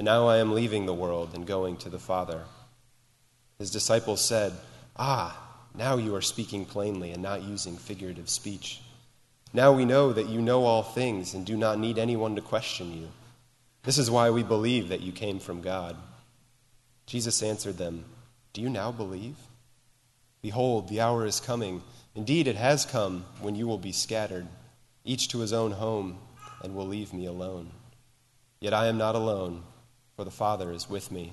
And now I am leaving the world and going to the Father. His disciples said, Ah, now you are speaking plainly and not using figurative speech. Now we know that you know all things and do not need anyone to question you. This is why we believe that you came from God. Jesus answered them, Do you now believe? Behold, the hour is coming. Indeed, it has come when you will be scattered, each to his own home, and will leave me alone. Yet I am not alone for the Father is with me.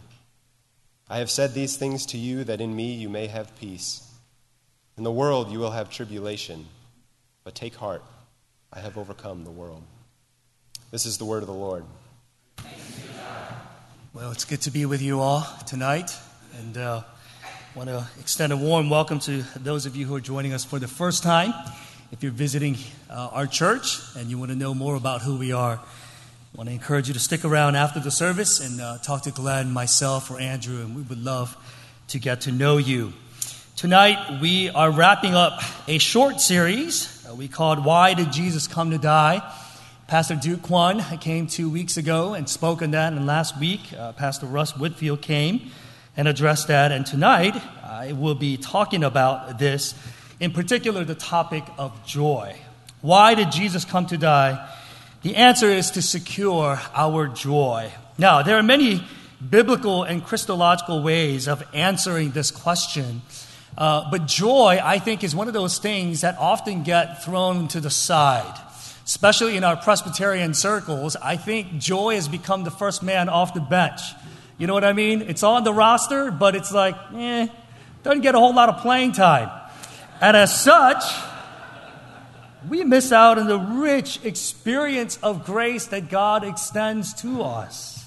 I have said these things to you that in me you may have peace. In the world you will have tribulation, but take heart, I have overcome the world. This is the word of the Lord. Well, it's good to be with you all tonight, and uh, want to extend a warm welcome to those of you who are joining us for the first time. If you're visiting uh, our church and you want to know more about who we are, I want to encourage you to stick around after the service and uh, talk to Glenn, myself, or Andrew, and we would love to get to know you. Tonight, we are wrapping up a short series uh, we called Why Did Jesus Come to Die? Pastor Duke Kwon came two weeks ago and spoke on that, and last week, uh, Pastor Russ Whitfield came and addressed that. And tonight, I will be talking about this, in particular, the topic of joy. Why did Jesus come to die? The answer is to secure our joy. Now, there are many biblical and Christological ways of answering this question. Uh, but joy, I think, is one of those things that often get thrown to the side. Especially in our Presbyterian circles, I think joy has become the first man off the bench. You know what I mean? It's on the roster, but it's like, eh, doesn't get a whole lot of playing time. And as such, we miss out on the rich experience of grace that God extends to us.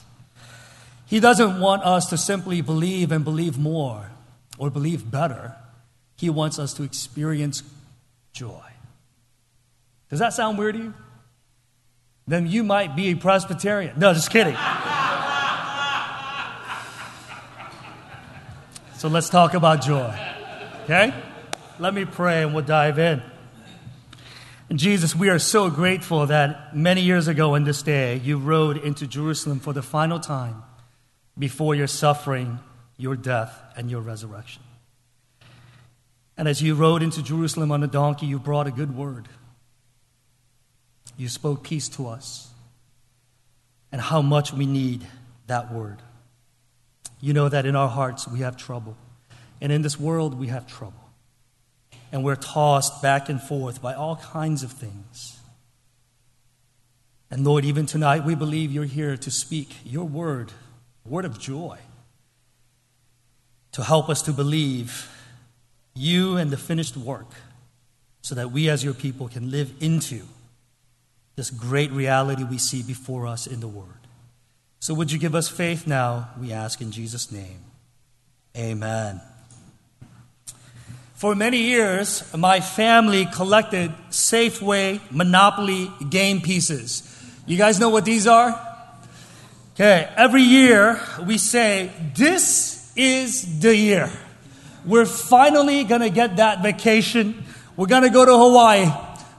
He doesn't want us to simply believe and believe more or believe better. He wants us to experience joy. Does that sound weird to you? Then you might be a Presbyterian. No, just kidding. so let's talk about joy. Okay? Let me pray and we'll dive in. Jesus, we are so grateful that many years ago in this day, you rode into Jerusalem for the final time before your suffering, your death, and your resurrection. And as you rode into Jerusalem on a donkey, you brought a good word. You spoke peace to us, and how much we need that word. You know that in our hearts we have trouble, and in this world we have trouble and we're tossed back and forth by all kinds of things. And Lord, even tonight, we believe you're here to speak your word, word of joy, to help us to believe you and the finished work so that we as your people can live into this great reality we see before us in the word. So, would you give us faith now? We ask in Jesus' name. Amen. For many years, my family collected Safeway Monopoly game pieces. You guys know what these are? Okay, every year we say, This is the year. We're finally gonna get that vacation. We're gonna go to Hawaii.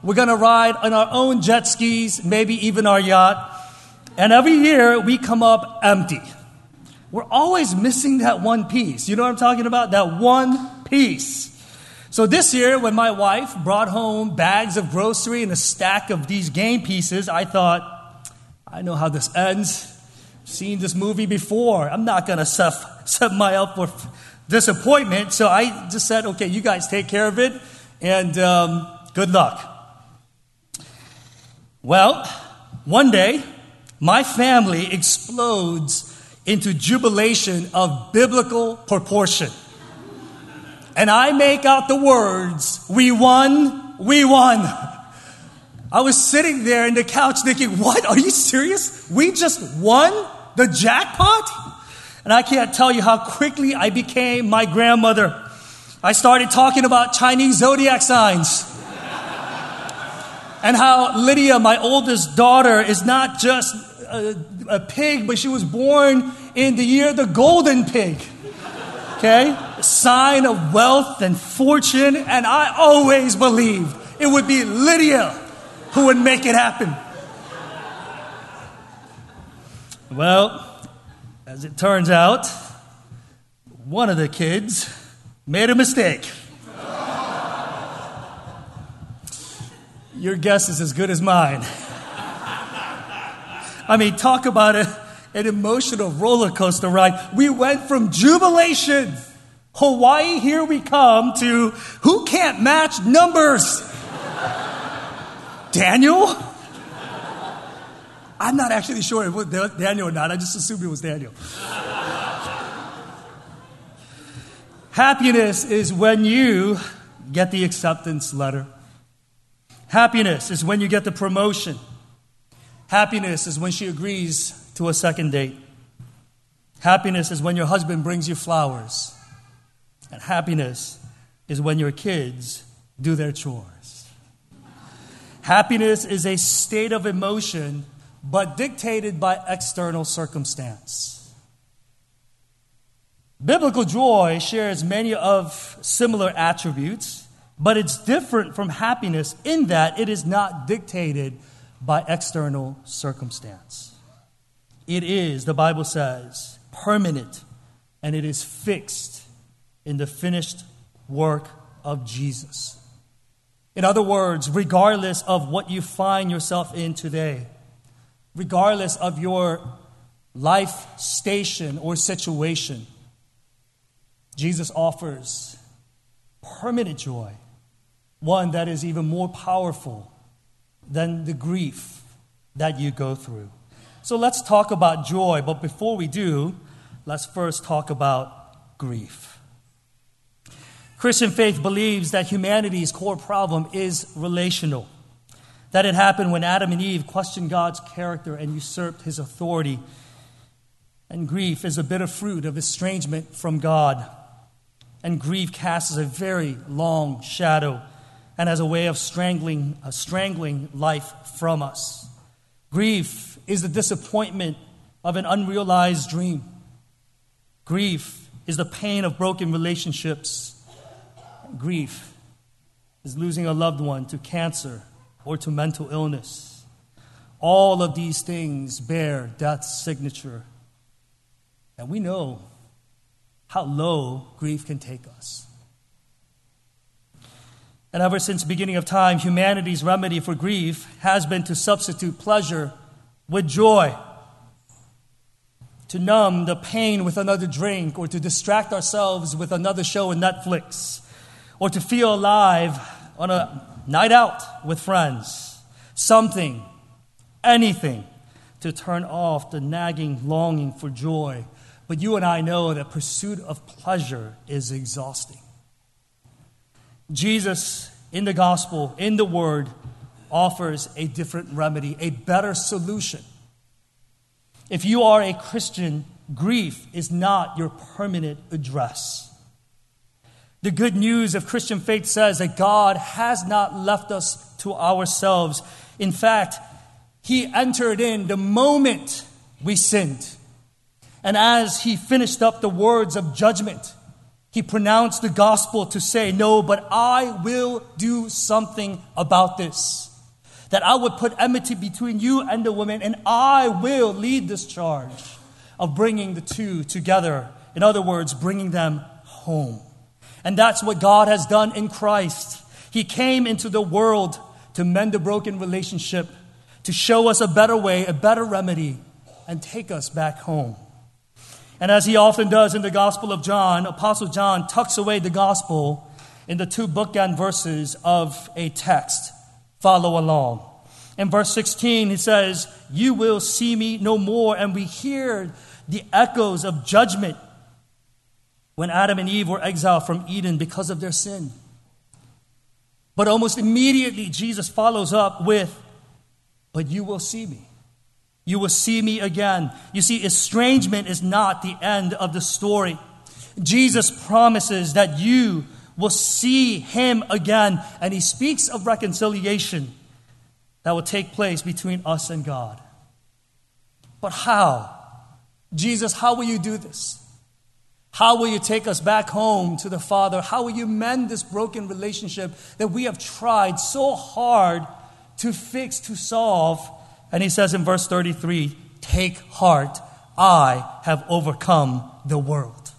We're gonna ride on our own jet skis, maybe even our yacht. And every year we come up empty. We're always missing that one piece. You know what I'm talking about? That one piece. So this year, when my wife brought home bags of grocery and a stack of these game pieces, I thought, I know how this ends. Seen this movie before. I'm not going to set, set my up for disappointment. So I just said, okay, you guys take care of it, and um, good luck. Well, one day, my family explodes into jubilation of biblical proportion and I make out the words, We won, we won. I was sitting there in the couch thinking, What? Are you serious? We just won? The jackpot? And I can't tell you how quickly I became my grandmother. I started talking about Chinese zodiac signs. and how Lydia, my oldest daughter, is not just a, a, pig, but she was born in the year the golden pig. Okay? Sign of wealth and fortune. And I always believed it would be Lydia who would make it happen. Well, as it turns out, one of the kids made a mistake. Your guess is as good as mine. I mean, talk about a, an emotional roller coaster ride. We went from jubilation, Hawaii, here we come, to who can't match numbers? Daniel? I'm not actually sure if it was Daniel or not. I just assumed it was Daniel. Happiness is when you get the acceptance letter. Happiness is when you get the promotion. Happiness is when she agrees to a second date. Happiness is when your husband brings you flowers. And happiness is when your kids do their chores. Happiness is a state of emotion but dictated by external circumstance. Biblical joy shares many of similar attributes, but it's different from happiness in that it is not dictated by external circumstance. It is, the Bible says, permanent and it is fixed in the finished work of Jesus. In other words, regardless of what you find yourself in today, regardless of your life station or situation, Jesus offers permanent joy, one that is even more powerful than the grief that you go through. So let's talk about joy, but before we do, let's first talk about grief. Christian faith believes that humanity's core problem is relational that it happened when Adam and Eve questioned God's character and usurped his authority. And grief is a bitter fruit of estrangement from God. And grief casts a very long shadow and has a way of strangling, uh, strangling life from us. Grief is the disappointment of an unrealized dream. Grief is the pain of broken relationships. Grief is losing a loved one to cancer or to mental illness. All of these things bear death's signature. And we know how low grief can take us. And ever since the beginning of time, humanity's remedy for grief has been to substitute pleasure with joy, to numb the pain with another drink, or to distract ourselves with another show on Netflix, or to feel alive on a night out with friends, something, anything to turn off the nagging longing for joy. But you and I know that pursuit of pleasure is exhausting. Jesus, in the gospel, in the word, offers a different remedy, a better solution. If you are a Christian, grief is not your permanent address. The good news of Christian faith says that God has not left us to ourselves. In fact, He entered in the moment we sinned. And as He finished up the words of judgment, He pronounced the gospel to say, No, but I will do something about this. That I would put enmity between you and the woman, and I will lead this charge of bringing the two together. In other words, bringing them home. And that's what God has done in Christ. He came into the world to mend a broken relationship, to show us a better way, a better remedy, and take us back home. And as he often does in the Gospel of John, Apostle John tucks away the gospel in the two bookend verses of a text. Follow along. In verse 16, he says, You will see me no more. And we hear the echoes of judgment when Adam and Eve were exiled from Eden because of their sin. But almost immediately, Jesus follows up with, But you will see me. you will see me again. You see, estrangement is not the end of the story. Jesus promises that you will see him again, and he speaks of reconciliation that will take place between us and God. But how? Jesus, how will you do this? How will you take us back home to the Father? How will you mend this broken relationship that we have tried so hard to fix, to solve? And he says in verse 33 Take heart, I have overcome the world.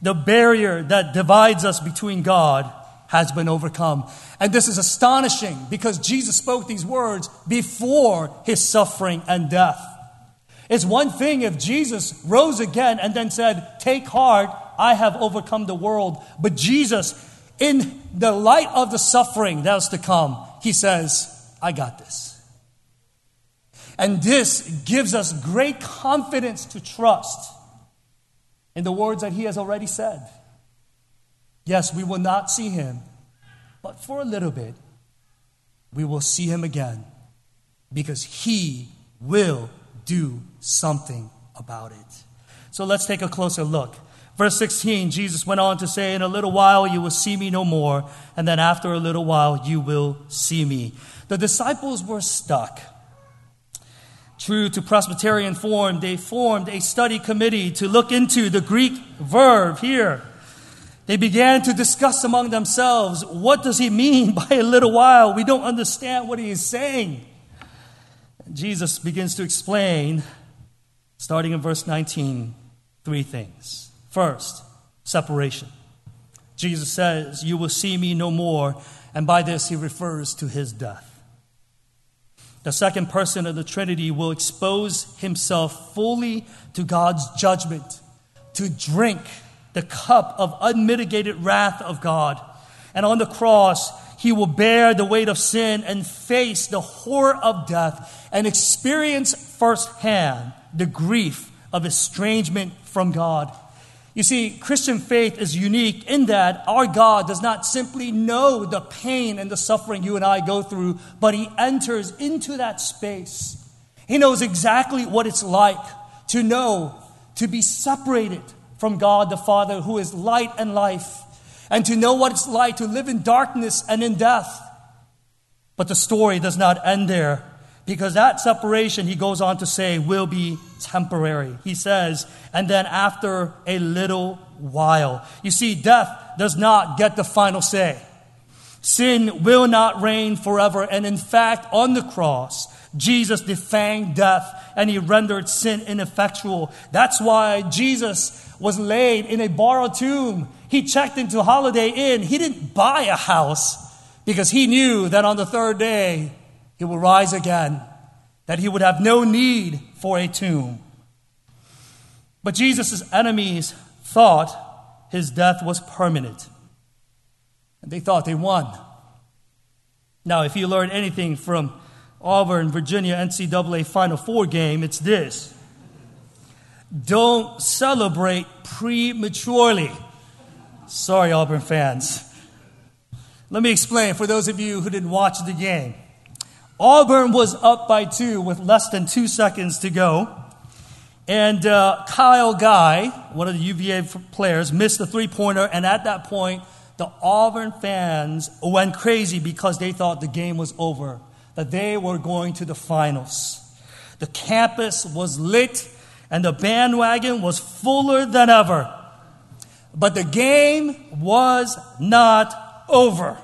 The barrier that divides us between God has been overcome. And this is astonishing because Jesus spoke these words before his suffering and death. It's one thing if Jesus rose again and then said, Take heart, I have overcome the world. But Jesus, in the light of the suffering that was to come, he says, I got this. And this gives us great confidence to trust in the words that he has already said. Yes, we will not see him, but for a little bit, we will see him again because he will do something about it. So let's take a closer look. Verse 16, Jesus went on to say, In a little while you will see me no more, and then after a little while you will see me. The disciples were stuck. True to Presbyterian form, they formed a study committee to look into the Greek verb here. They began to discuss among themselves what does he mean by a little while? We don't understand what he is saying. Jesus begins to explain, starting in verse 19, three things. First, separation. Jesus says, You will see me no more, and by this he refers to his death. The second person of the Trinity will expose himself fully to God's judgment, to drink the cup of unmitigated wrath of God. And on the cross, he will bear the weight of sin and face the horror of death and experience firsthand the grief of estrangement from God. You see, Christian faith is unique in that our God does not simply know the pain and the suffering you and I go through, but He enters into that space. He knows exactly what it's like to know, to be separated from God the Father, who is light and life and to know what it's like to live in darkness and in death. But the story does not end there because that separation, he goes on to say, will be temporary. He says, and then after a little while. You see, death does not get the final say. Sin will not reign forever. And in fact, on the cross, Jesus defanged death and he rendered sin ineffectual. That's why Jesus was laid in a borrowed tomb he checked into Holiday Inn. He didn't buy a house because he knew that on the third day he would rise again, that he would have no need for a tomb. But Jesus' enemies thought his death was permanent. And they thought they won. Now, if you learn anything from Auburn, Virginia NCAA Final Four game, it's this don't celebrate prematurely. Sorry, Auburn fans. Let me explain for those of you who didn't watch the game. Auburn was up by two with less than two seconds to go. And uh, Kyle Guy, one of the UVA players, missed the three pointer. And at that point, the Auburn fans went crazy because they thought the game was over, that they were going to the finals. The campus was lit, and the bandwagon was fuller than ever. But the game was not over.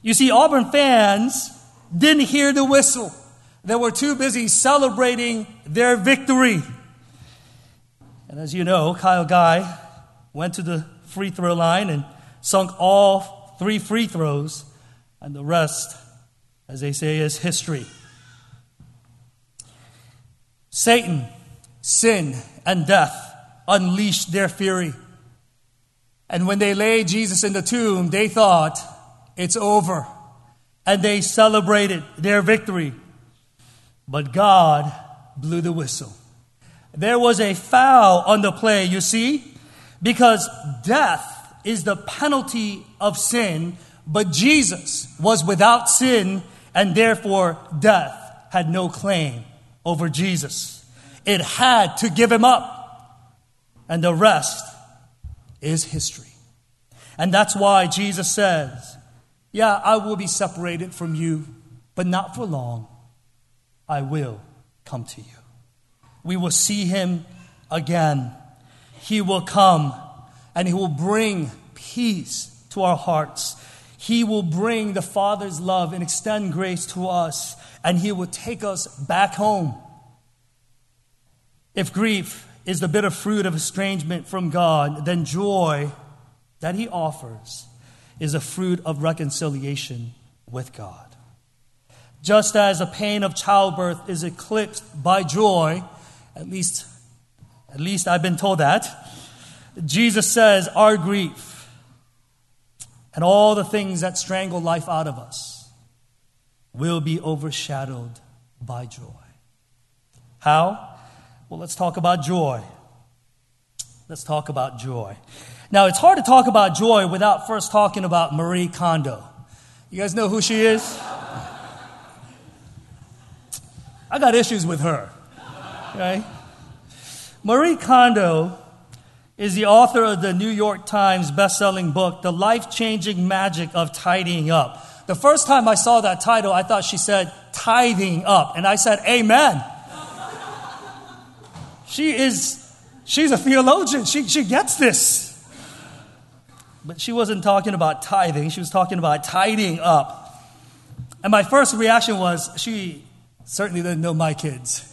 You see, Auburn fans didn't hear the whistle. They were too busy celebrating their victory. And as you know, Kyle Guy went to the free throw line and sunk all three free throws, and the rest, as they say, is history. Satan, sin, and death unleashed their fury. And when they laid Jesus in the tomb, they thought, it's over. And they celebrated their victory. But God blew the whistle. There was a foul on the play, you see, because death is the penalty of sin, but Jesus was without sin, and therefore death had no claim over Jesus. It had to give him up. And the rest is history. And that's why Jesus says, Yeah, I will be separated from you, but not for long. I will come to you. We will see him again. He will come and he will bring peace to our hearts. He will bring the Father's love and extend grace to us, and he will take us back home. If grief is the bitter fruit of estrangement from God, then joy that he offers is a fruit of reconciliation with God. Just as the pain of childbirth is eclipsed by joy, at least, at least I've been told that, Jesus says our grief and all the things that strangle life out of us will be overshadowed by joy. How? Well, let's talk about joy. Let's talk about joy. Now, it's hard to talk about joy without first talking about Marie Kondo. You guys know who she is? I got issues with her. Right? Marie Kondo is the author of the New York Times best-selling book, The Life-Changing Magic of Tidying Up. The first time I saw that title, I thought she said tithing up, and I said, Amen. She is she's a theologian. She, she gets this. But she wasn't talking about tithing, she was talking about tidying up. And my first reaction was, she certainly didn't know my kids.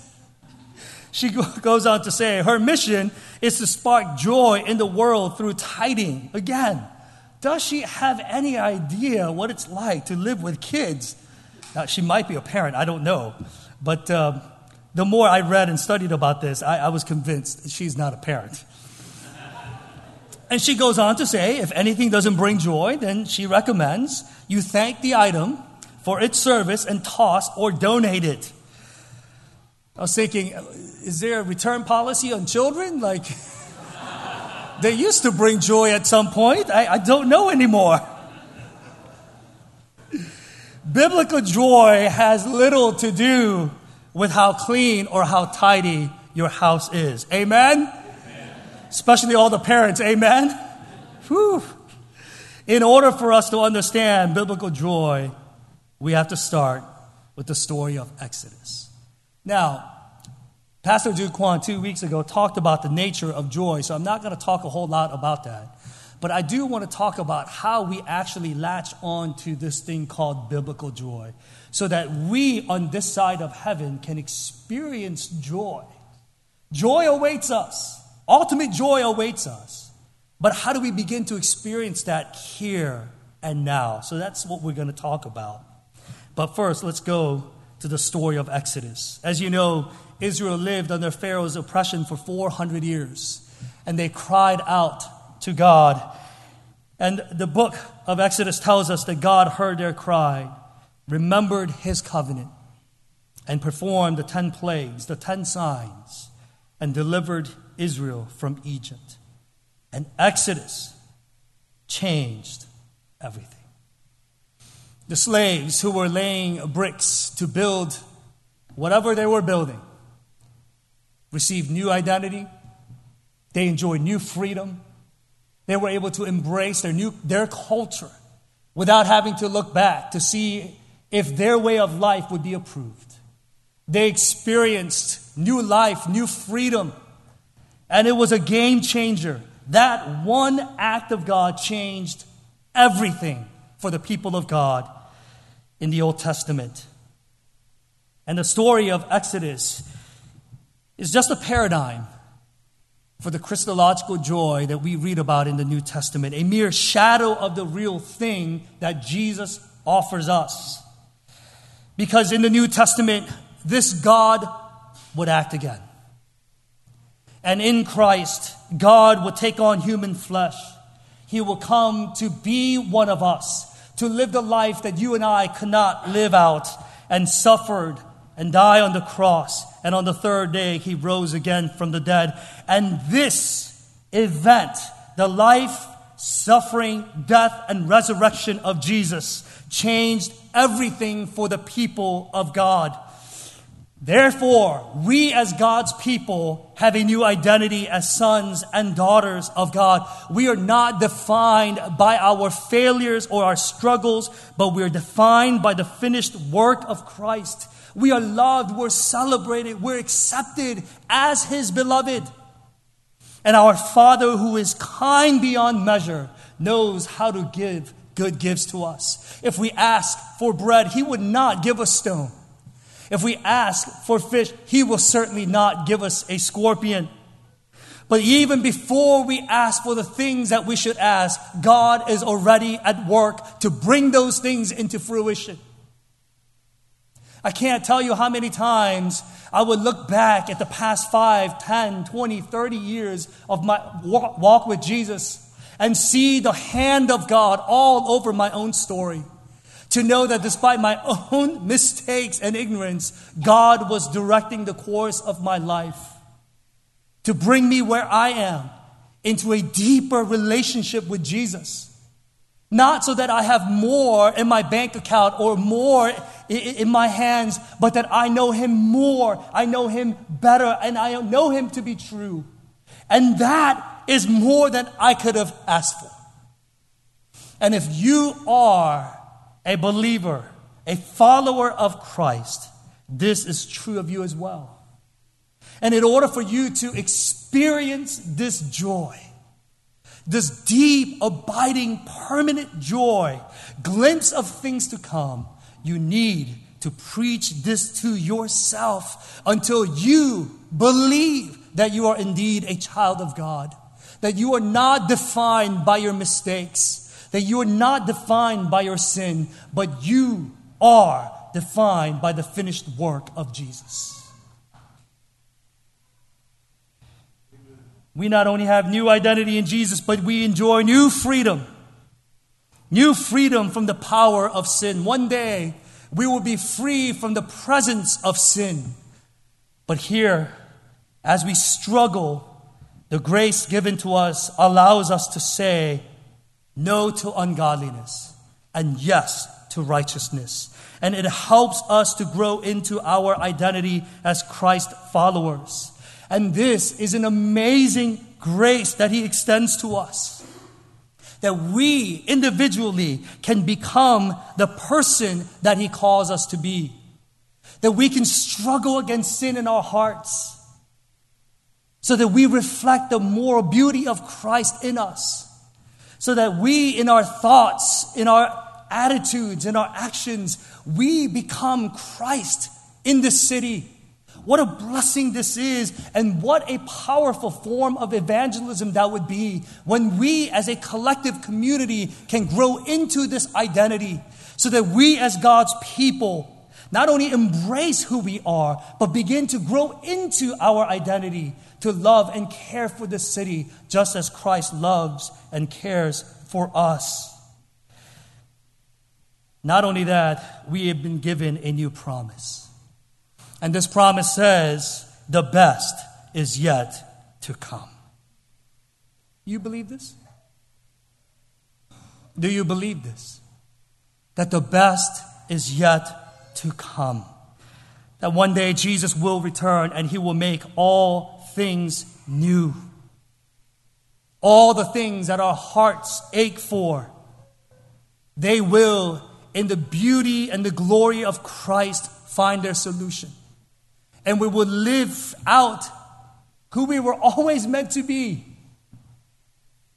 She goes on to say, her mission is to spark joy in the world through tidying. Again, does she have any idea what it's like to live with kids? Now, she might be a parent, I don't know. But uh, the more I read and studied about this, I, I was convinced she's not a parent. And she goes on to say if anything doesn't bring joy, then she recommends you thank the item for its service and toss or donate it. I was thinking, is there a return policy on children? Like, they used to bring joy at some point. I, I don't know anymore. Biblical joy has little to do with how clean or how tidy your house is. Amen? especially all the parents. Amen? Whew. In order for us to understand biblical joy, we have to start with the story of Exodus. Now, Pastor Duke Kwon two weeks ago talked about the nature of joy, so I'm not going to talk a whole lot about that. But I do want to talk about how we actually latch on to this thing called biblical joy so that we on this side of heaven can experience joy. Joy awaits us. Ultimate joy awaits us. But how do we begin to experience that here and now? So that's what we're going to talk about. But first, let's go to the story of Exodus. As you know, Israel lived under Pharaoh's oppression for 400 years, and they cried out to God. And the book of Exodus tells us that God heard their cry, remembered his covenant, and performed the 10 plagues, the 10 signs, and delivered Israel from Egypt. And Exodus changed everything. The slaves who were laying bricks to build whatever they were building received new identity. They enjoyed new freedom. They were able to embrace their new their culture without having to look back to see if their way of life would be approved. They experienced new life, new freedom, and it was a game changer. That one act of God changed everything for the people of God in the Old Testament. And the story of Exodus is just a paradigm for the Christological joy that we read about in the New Testament, a mere shadow of the real thing that Jesus offers us. Because in the New Testament, this God would act again. And in Christ, God will take on human flesh. He will come to be one of us, to live the life that you and I could not live out, and suffered and die on the cross. And on the third day, he rose again from the dead. And this event, the life, suffering, death, and resurrection of Jesus, changed everything for the people of God. Therefore, we as God's people have a new identity as sons and daughters of God. We are not defined by our failures or our struggles, but we are defined by the finished work of Christ. We are loved, we're celebrated, we're accepted as His beloved. And our Father, who is kind beyond measure, knows how to give good gives to us. If we ask for bread, He would not give us stone. If we ask for fish, He will certainly not give us a scorpion. But even before we ask for the things that we should ask, God is already at work to bring those things into fruition. I can't tell you how many times I would look back at the past 5, 10, 20, 30 years of my walk with Jesus and see the hand of God all over my own story to know that despite my own mistakes and ignorance, God was directing the course of my life to bring me where I am into a deeper relationship with Jesus. Not so that I have more in my bank account or more in my hands, but that I know Him more, I know Him better, and I know Him to be true. And that is more than I could have asked for. And if you are a believer, a follower of Christ, this is true of you as well. And in order for you to experience this joy, this deep, abiding, permanent joy, glimpse of things to come, you need to preach this to yourself until you believe that you are indeed a child of God, that you are not defined by your mistakes that you are not defined by your sin, but you are defined by the finished work of Jesus. We not only have new identity in Jesus, but we enjoy new freedom. New freedom from the power of sin. One day, we will be free from the presence of sin. But here, as we struggle, the grace given to us allows us to say, no to ungodliness, and yes to righteousness. And it helps us to grow into our identity as Christ followers. And this is an amazing grace that He extends to us. That we individually can become the person that He calls us to be. That we can struggle against sin in our hearts. So that we reflect the moral beauty of Christ in us. So that we, in our thoughts, in our attitudes, in our actions, we become Christ in this city. What a blessing this is, and what a powerful form of evangelism that would be when we, as a collective community, can grow into this identity. So that we, as God's people, not only embrace who we are, but begin to grow into our identity to love and care for the city just as Christ loves and cares for us. Not only that, we have been given a new promise. And this promise says, the best is yet to come. You believe this? Do you believe this? That the best is yet to come. That one day Jesus will return and he will make all things new. All the things that our hearts ache for, they will, in the beauty and the glory of Christ, find their solution. And we will live out who we were always meant to be.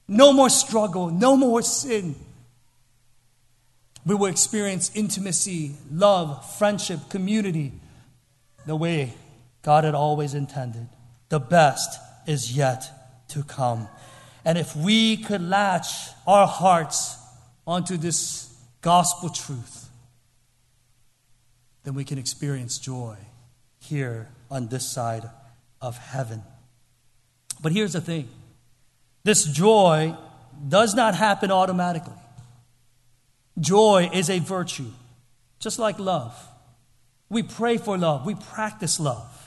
No more struggle, no more sin. We will experience intimacy, love, friendship, community the way God had always intended. The best is yet to come. And if we could latch our hearts onto this gospel truth, then we can experience joy here on this side of heaven. But here's the thing this joy does not happen automatically. Joy is a virtue, just like love. We pray for love, we practice love.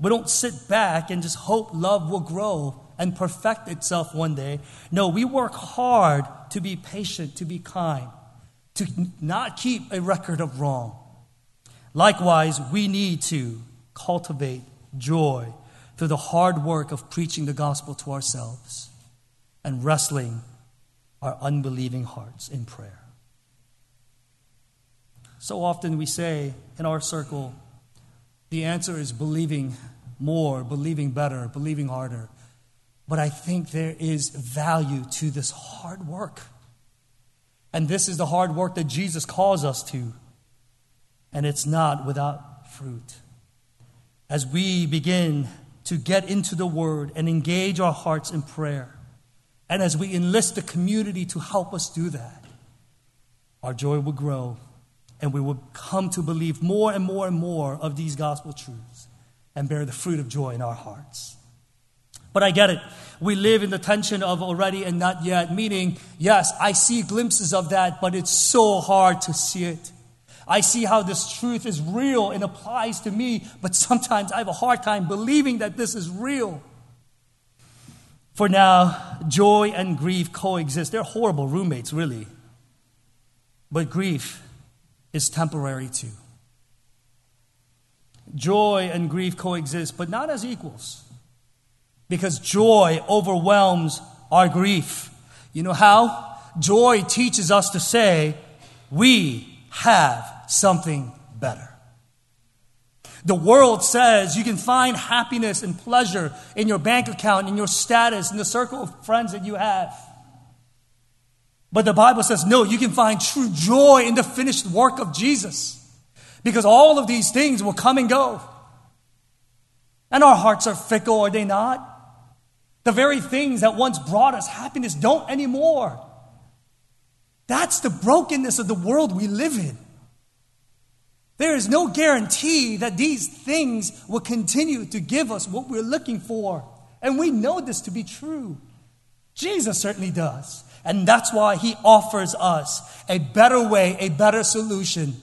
We don't sit back and just hope love will grow and perfect itself one day. No, we work hard to be patient, to be kind, to not keep a record of wrong. Likewise, we need to cultivate joy through the hard work of preaching the gospel to ourselves and wrestling our unbelieving hearts in prayer. So often we say in our circle, the answer is believing more, believing better, believing harder. But I think there is value to this hard work. And this is the hard work that Jesus calls us to. And it's not without fruit. As we begin to get into the Word and engage our hearts in prayer, and as we enlist the community to help us do that, our joy will grow and we will come to believe more and more and more of these gospel truths and bear the fruit of joy in our hearts. But I get it. We live in the tension of already and not yet, meaning, yes, I see glimpses of that, but it's so hard to see it. I see how this truth is real and applies to me, but sometimes I have a hard time believing that this is real. For now, joy and grief coexist. They're horrible roommates, really. But grief is temporary too. Joy and grief coexist, but not as equals. Because joy overwhelms our grief. You know how? Joy teaches us to say, we have something better. The world says you can find happiness and pleasure in your bank account, in your status, in the circle of friends that you have. But the Bible says, no, you can find true joy in the finished work of Jesus. Because all of these things will come and go. And our hearts are fickle, are they not? The very things that once brought us happiness don't anymore. That's the brokenness of the world we live in. There is no guarantee that these things will continue to give us what we're looking for. And we know this to be true. Jesus certainly does. And that's why he offers us a better way, a better solution.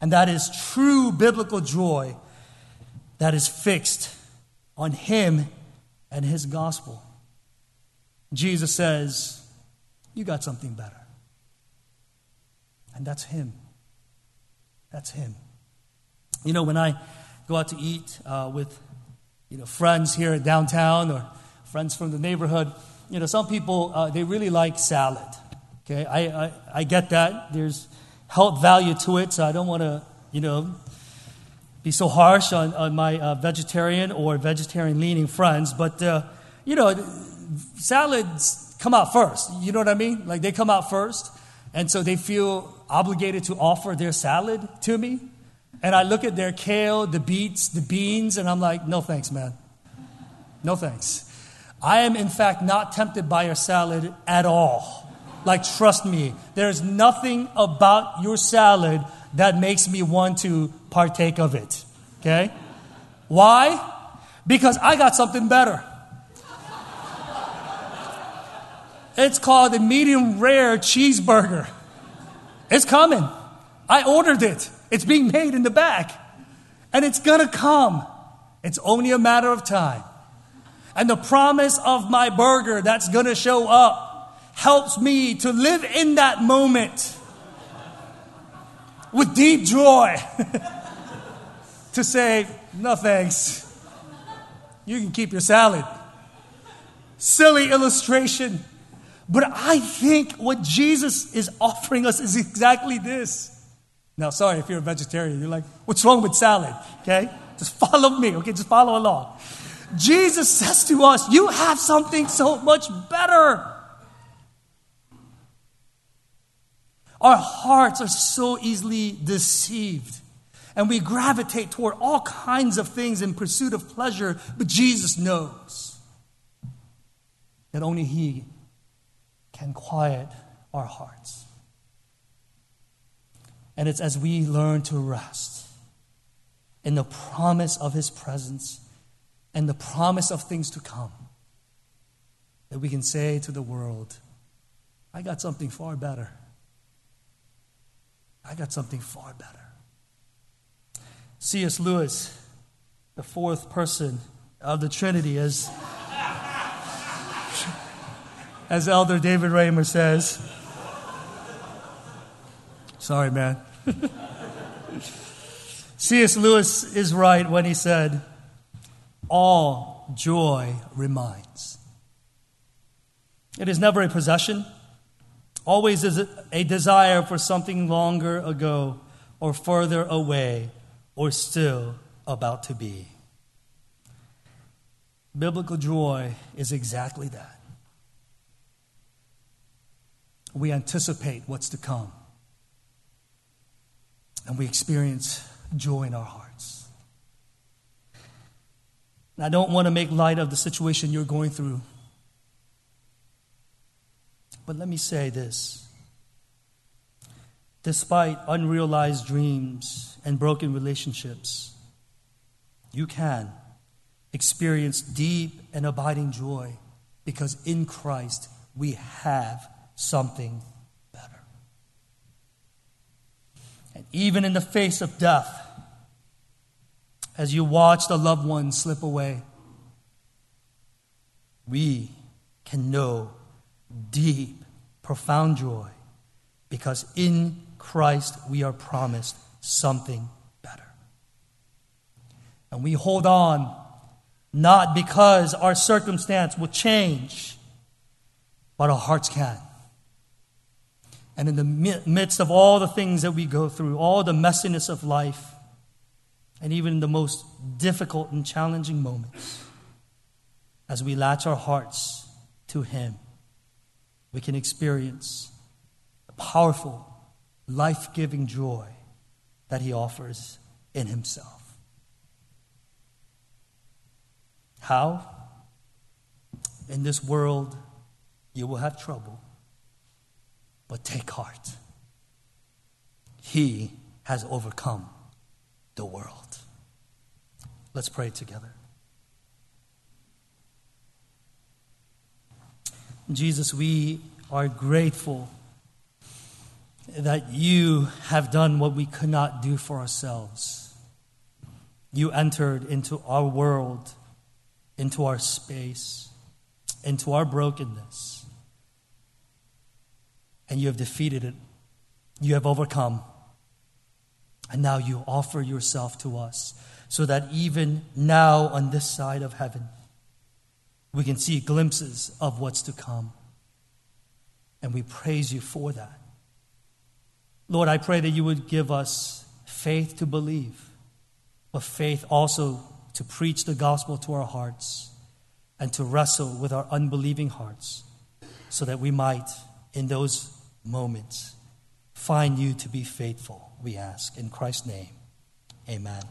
And that is true biblical joy that is fixed on him and his gospel. Jesus says, You got something better. And that's him. That's him. You know, when I go out to eat uh, with you know, friends here downtown or friends from the neighborhood, you know, some people, uh, they really like salad. Okay, I, I, I get that. There's health value to it, so I don't want to, you know, be so harsh on, on my uh, vegetarian or vegetarian leaning friends. But, uh, you know, salads come out first. You know what I mean? Like they come out first. And so they feel obligated to offer their salad to me. And I look at their kale, the beets, the beans, and I'm like, no thanks, man. No thanks. I am, in fact, not tempted by your salad at all. Like, trust me, there's nothing about your salad that makes me want to partake of it. Okay? Why? Because I got something better. It's called the medium rare cheeseburger. It's coming. I ordered it. It's being made in the back. And it's to come. It's only a matter of time. And the promise of my burger that's going to show up helps me to live in that moment with deep joy. to say, no thanks. You can keep your salad. Silly illustration. But I think what Jesus is offering us is exactly this. Now, sorry if you're a vegetarian, you're like, what's wrong with salad? Okay? Just follow me, okay? Just follow along. Jesus says to us, You have something so much better. Our hearts are so easily deceived. And we gravitate toward all kinds of things in pursuit of pleasure, but Jesus knows that only He can quiet our hearts. And it's as we learn to rest in the promise of His presence and the promise of things to come that we can say to the world, I got something far better. I got something far better. C.S. Lewis, the fourth person of the Trinity, as, as Elder David Raymer says. Sorry, man. C.S. Lewis is right when he said, All joy reminds. It is never a possession, always is a desire for something longer ago or further away or still about to be. Biblical joy is exactly that. We anticipate what's to come, and we experience joy in our hearts. And I don't want to make light of the situation you're going through, but let me say this. Despite unrealized dreams and broken relationships, you can experience deep and abiding joy because in Christ we have something better. And even in the face of death, as you watch the loved one slip away, we can know deep, profound joy because in Christ we are promised something better. And we hold on not because our circumstance will change, but our hearts can. And in the midst of all the things that we go through, all the messiness of life, and even in the most difficult and challenging moments, as we latch our hearts to Him, we can experience the powerful, life giving joy that He offers in Himself. How? In this world, you will have trouble, but take heart. He has overcome the world. Let's pray together. Jesus, we are grateful that you have done what we could not do for ourselves. You entered into our world into our space, into our brokenness. And you have defeated it. You have overcome. And now you offer yourself to us so that even now on this side of heaven, we can see glimpses of what's to come. And we praise you for that. Lord, I pray that you would give us faith to believe, but faith also to preach the gospel to our hearts and to wrestle with our unbelieving hearts so that we might, in those moments, find you to be faithful, we ask. In Christ's name, amen.